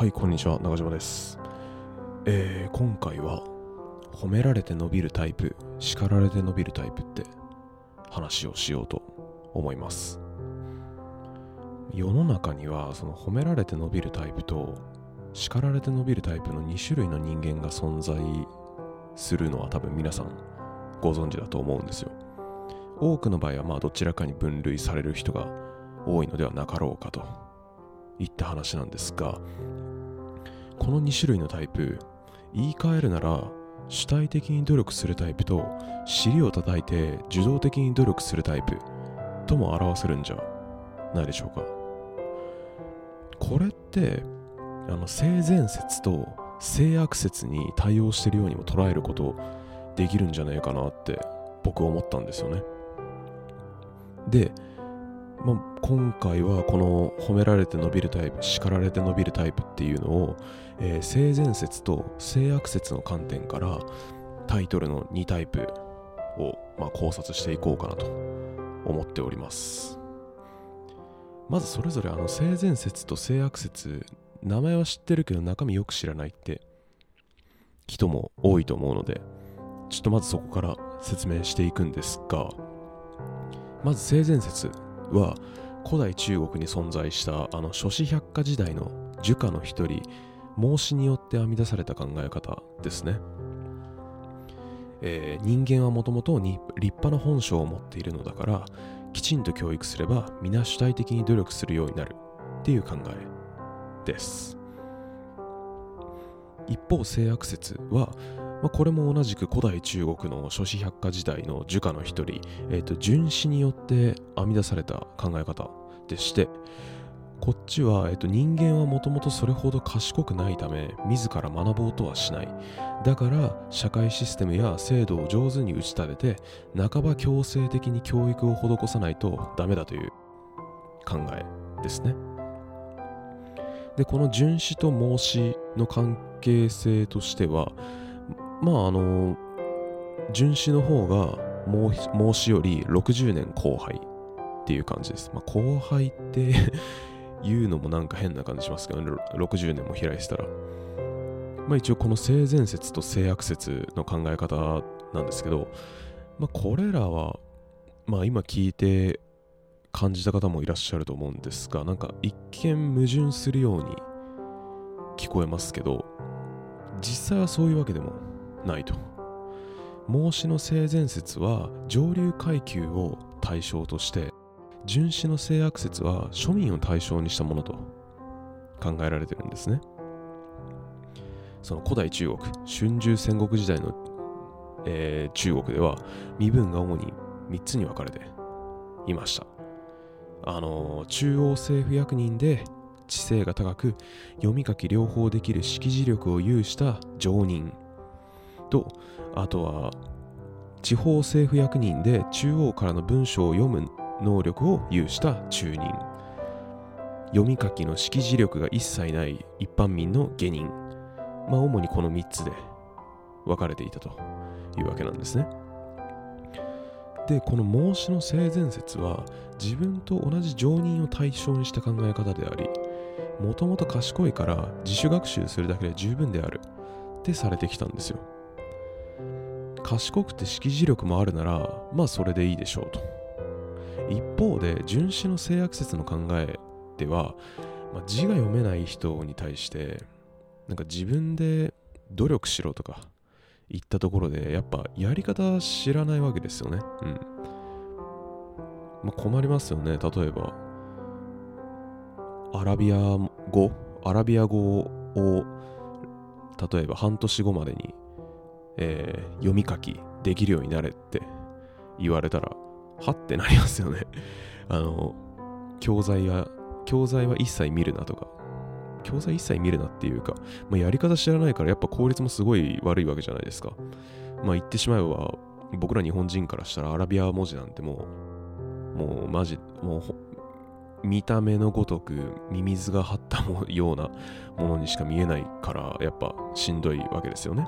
はいこんにちは中島です、えー、今回は褒められて伸びるタイプ叱られて伸びるタイプって話をしようと思います。世の中にはその褒められて伸びるタイプと叱られて伸びるタイプの2種類の人間が存在するのは多分皆さんご存知だと思うんですよ。多くの場合はまあどちらかに分類される人が多いのではなかろうかといった話なんですがこの2種類のタイプ言い換えるなら主体的に努力するタイプと尻を叩いて受動的に努力するタイプとも表せるんじゃないでしょうか。これってあの性善説と性悪説に対応してるようにも捉えることできるんじゃないかなって僕は思ったんですよね。でまあ、今回はこの褒められて伸びるタイプ叱られて伸びるタイプっていうのを、えー性善説と性悪説の観点からタイトルの2タイプを、まあ、考察していこうかなと思っております。まずそれぞれあの性善説と性悪説名前は知ってるけど中身よく知らないって人も多いと思うのでちょっとまずそこから説明していくんですがまず性善説。は古代中国に存在したあの諸子百科時代の儒家の一人孟子によって編み出された考え方ですね、えー人間はもともと立派な本性を持っているのだからきちんと教育すれば皆主体的に努力するようになるっていう考えです。一方性悪説はまあ、これも同じく古代中国の諸子百科時代の儒家の一人、えー、と荀子によって編み出された考え方でしてこっちは、えー、と人間はもともとそれほど賢くないため自ら学ぼうとはしない。だから社会システムや制度を上手に打ち立てて半ば強制的に教育を施さないとダメだという考えですね。でこの荀子と孟子の関係性としてはまああの荀子の方が孟子より60年後輩っていう感じです。まあ、後輩って 言うのもなんか変な感じしますけどね、60年も開いてたら。まあ一応この性善説と性悪説の考え方なんですけど、まあこれらは、まあ今聞いて感じた方もいらっしゃると思うんですが、なんか一見矛盾するように聞こえますけど、実際はそういうわけでもないと。孟子の性善説は上流階級を対象として荀子の性悪説は庶民を対象にしたものと考えられてるんですね。その古代中国春秋戦国時代の、えー中国では身分が主に3つに分かれていました。あのー中央政府役人で知性が高く読み書き両方できる識字力を有した常人。とあとは地方政府役人で中央からの文章を読む能力を有した中人。読み書きの識字力が一切ない一般民の下人。まあ主にこの3つで分かれていたというわけなんですね。でこの孟子の性善説は自分と同じ常人を対象にした考え方でありもともと賢いから自主学習するだけで十分である。ってされてきたんですよ。賢くて識字力もあるならまあそれでいいでしょうと。一方で荀子の性悪説の考えでは、まあ、字が読めない人に対してなんか自分で努力しろとか言ったところでやっぱやり方知らないわけですよね。うん。まあ困りますよね。例えばアラビア語アラビア語を例えば半年後までにえー読み書きできるようになれって言われたら、はってなりますよね。あの、教材は、教材は一切見るなとか、教材一切見るなっていうか、まあ、やり方知らないからやっぱ効率もすごい悪いわけじゃないですか。まあ言ってしまえば、僕ら日本人からしたらアラビア文字なんてもう、もうマジ、もう見た目のごとくミミズが張ったようなものにしか見えないから、やっぱしんどいわけですよね。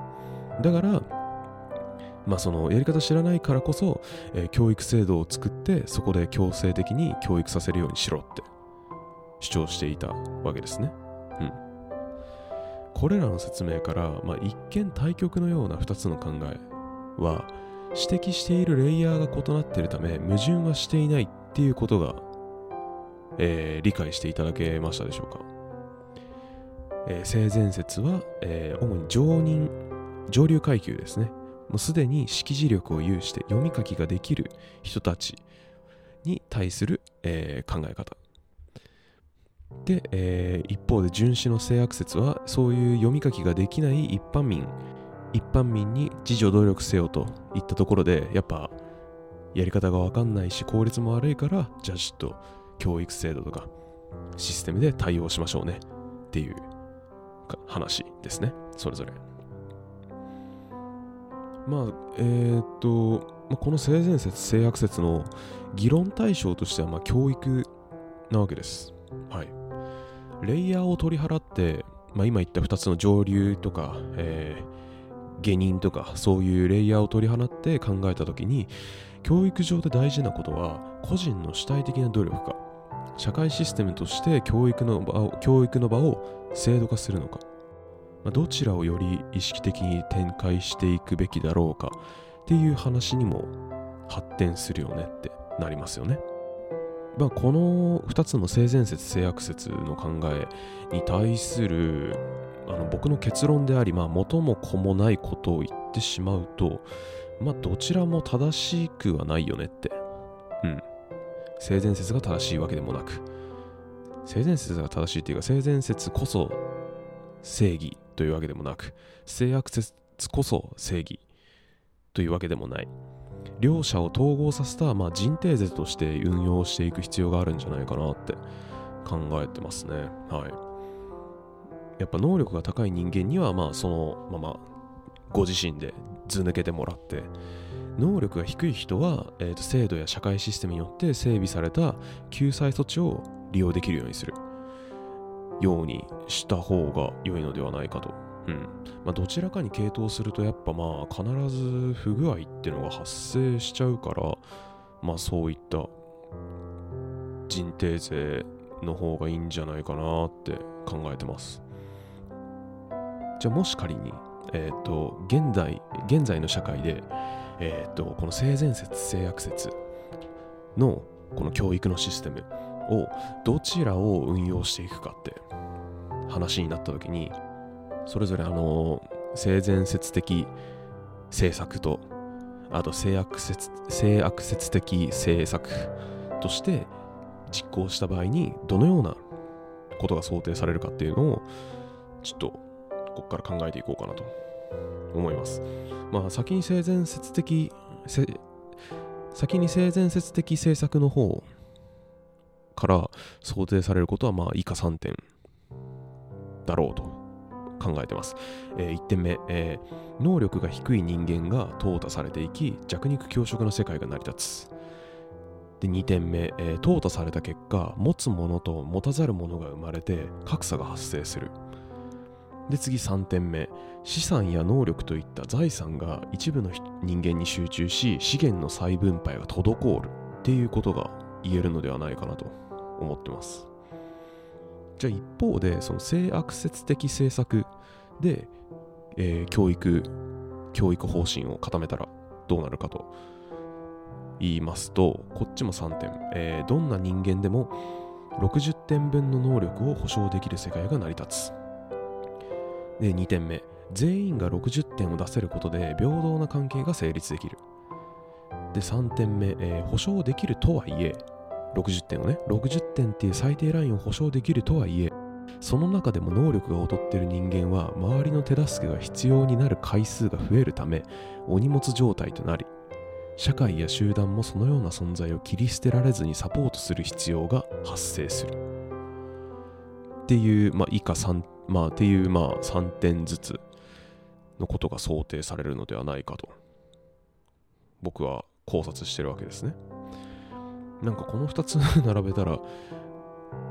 だから、まあ、そのやり方知らないからこそ、えー教育制度を作ってそこで強制的に教育させるようにしろって主張していたわけですね。うん。これらの説明から、まあ、一見対極のような2つの考えは指摘しているレイヤーが異なっているため矛盾はしていないっていうことが、えー、理解していただけましたでしょうか、えー、性善説は、えー、主に上人上流階級ですね。もうすでに識字力を有して読み書きができる人たちに対する、えー、考え方。で、えー、一方で純子の性悪説はそういう読み書きができない一般民一般民に自助努力せよといったところでやっぱやり方が分かんないし効率も悪いからじゃあちょっと教育制度とかシステムで対応しましょうねっていう話ですね。それぞれ。まあえー、っと、まあ、この性善説性悪説の議論対象としてはまあ教育なわけです。はい。レイヤーを取り払って、まあ、今言った2つの上流とか、えー、下人とかそういうレイヤーを取り払って考えた時に教育上で大事なことは個人の主体的な努力か。社会システムとして教育の場を教育の場を制度化するのか、どちらをより意識的に展開していくべきだろうかっていう話にも発展するよねってなりますよね。まあ、この2つの性善説性悪説の考えに対するあの僕の結論であり、まあ、元も子もないことを言ってしまうと、まあ、どちらも正しくはないよねって。うん。性善説が正しいわけでもなく、性善説が正しいっていうか、性善説こそ正義というわけでもなく、性悪説こそ正義というわけでもない。両者を統合させた、まあ、人定説として運用していく必要があるんじゃないかなって考えてますね。はい。やっぱ能力が高い人間には、まあ、そのままご自身で図抜けてもらって、能力が低い人は、えーと、制度や社会システムによって整備された救済措置を利用できるようにするようにした方が良いのではないかとうん。まあ、どちらかに傾倒すると、やっぱまあ、必ず不具合ってのが発生しちゃうから、まあ、そういった人定税の方がいいんじゃないかなって考えてます。じゃあ、もし仮に、えっ、ー、と、現在、現在の社会で、えっ、ー、と、この性善説、性悪説のこの教育のシステムをどちらを運用していくかって話になった時にそれぞれあの性善説的政策とあと性悪説性悪説的政策として実行した場合にどのようなことが想定されるかっていうのをちょっとここから考えていこうかなと思います。まあ先に性善説的先に性善説的政策の方から想定されることはまあ以下3点だろうと考えてます。えー、1点目、えー、能力が低い人間が淘汰されていき、弱肉強食の世界が成り立つ。で2点目、えー、淘汰された結果、持つものと持たざるものが生まれて格差が発生する。で次3点目資産や能力といった財産が一部の人間に集中し資源の再分配が滞るっていうことが言えるのではないかなと思ってますじゃあ一方で、その性悪説的政策で、えー、教育、教育方針を固めたらどうなるかと言いますと、こっちも3点。えー、どんな人間でも60点分の能力を保証できる世界が成り立つ。で、2点目。全員が60点を出せることで平等な関係が成立できる。で、3点目。えー、保証できるとはいえ、60点をね60点っていう最低ラインを保証できるとはいえその中でも能力が劣ってる人間は周りの手助けが必要になる回数が増えるためお荷物状態となり社会や集団もそのような存在を切り捨てられずにサポートする必要が発生するっていう、まあ、以下3、まあ、っていう、まあ、3点ずつのことが想定されるのではないかと僕は考察してるわけですね。なんかこの2つ 並べたら、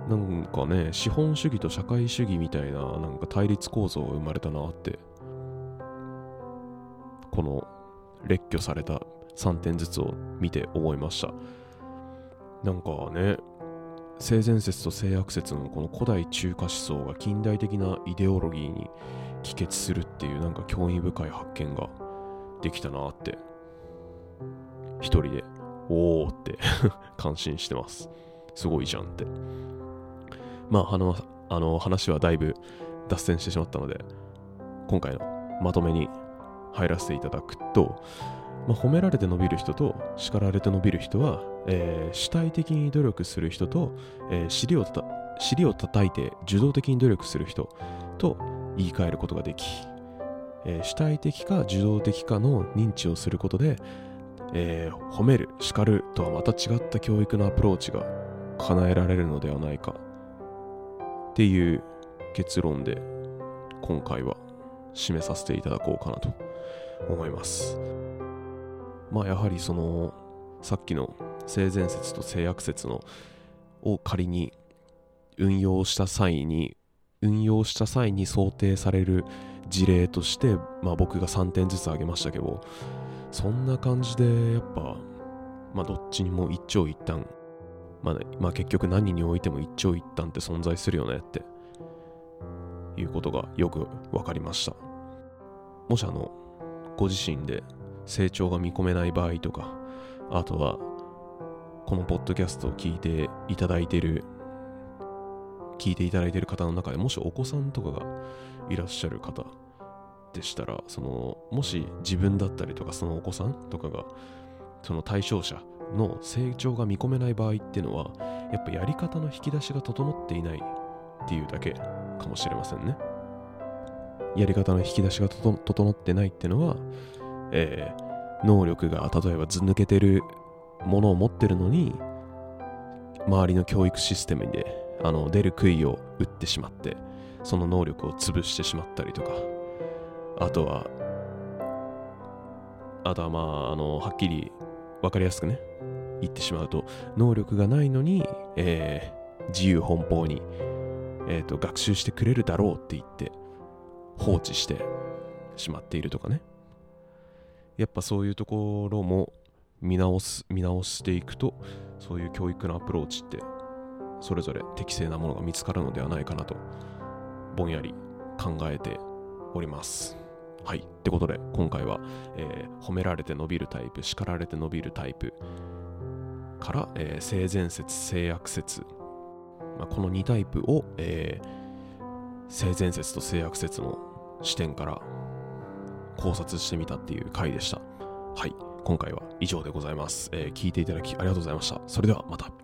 なんかね、資本主義と社会主義みたいな、なんか対立構造が生まれたなって、この列挙された3点ずつを見て思いました。なんかね、性善説と性悪説のこの古代中華思想が近代的なイデオロギーに帰結するっていうなんか興味深い発見ができたなって一人でおーって 感心してます。すごいじゃんって。まああのあの話はだいぶ脱線してしまったので今回のまとめに入らせていただくと、まあ、褒められて伸びる人と叱られて伸びる人は、えー主体的に努力する人と、えー尻をたた尻を叩いて受動的に努力する人と言い換えることができ、えー主体的か受動的かの認知をすることで、えー褒める叱るとはまた違った教育のアプローチが叶えられるのではないかっていう結論で今回は締めさせていただこうかなと思います。まあやはりそのさっきの性善説と性悪説のを仮に運用した際に運用した際に想定される事例として、まあ、僕が3点ずつ挙げましたけどそんな感じでやっぱまあどっちにも一長一短。まあ、ねまあ結局何においても一長一短って存在するよねっていうことがよく分かりました。もしあのご自身で成長が見込めない場合とかあとはこのポッドキャストを聞いていただいてる聞いていただいてる方の中でもしお子さんとかがいらっしゃる方でしたらそのもし自分だったりとかそのお子さんとかがその対象者の成長が見込めない場合っていうのはやっぱやり方の引き出しが整っていないっていうだけかもしれませんね。やり方の引き出しが整ってないっていうのは、えー能力が例えばず抜けてるものを持ってるのに周りの教育システムであの出る杭を打ってしまってその能力を潰してしまったりとかあとはあとはまああのはっきり分かりやすくね言ってしまうと能力がないのに、えー自由奔放に、えーと学習してくれるだろうって言って放置してしまっているとかね。やっぱそういうところも見直す見直していくとそういう教育のアプローチってそれぞれ適正なものが見つかるのではないかなとぼんやり考えております。はいってことで今回は、えー褒められて伸びるタイプ叱られて伸びるタイプから、えー性善説性悪説、まあ、この2タイプを、えー性善説と性悪説の視点から考察してみたっていう回でした。はい、今回は以上でございます。えー聞いていただきありがとうございました。それではまた。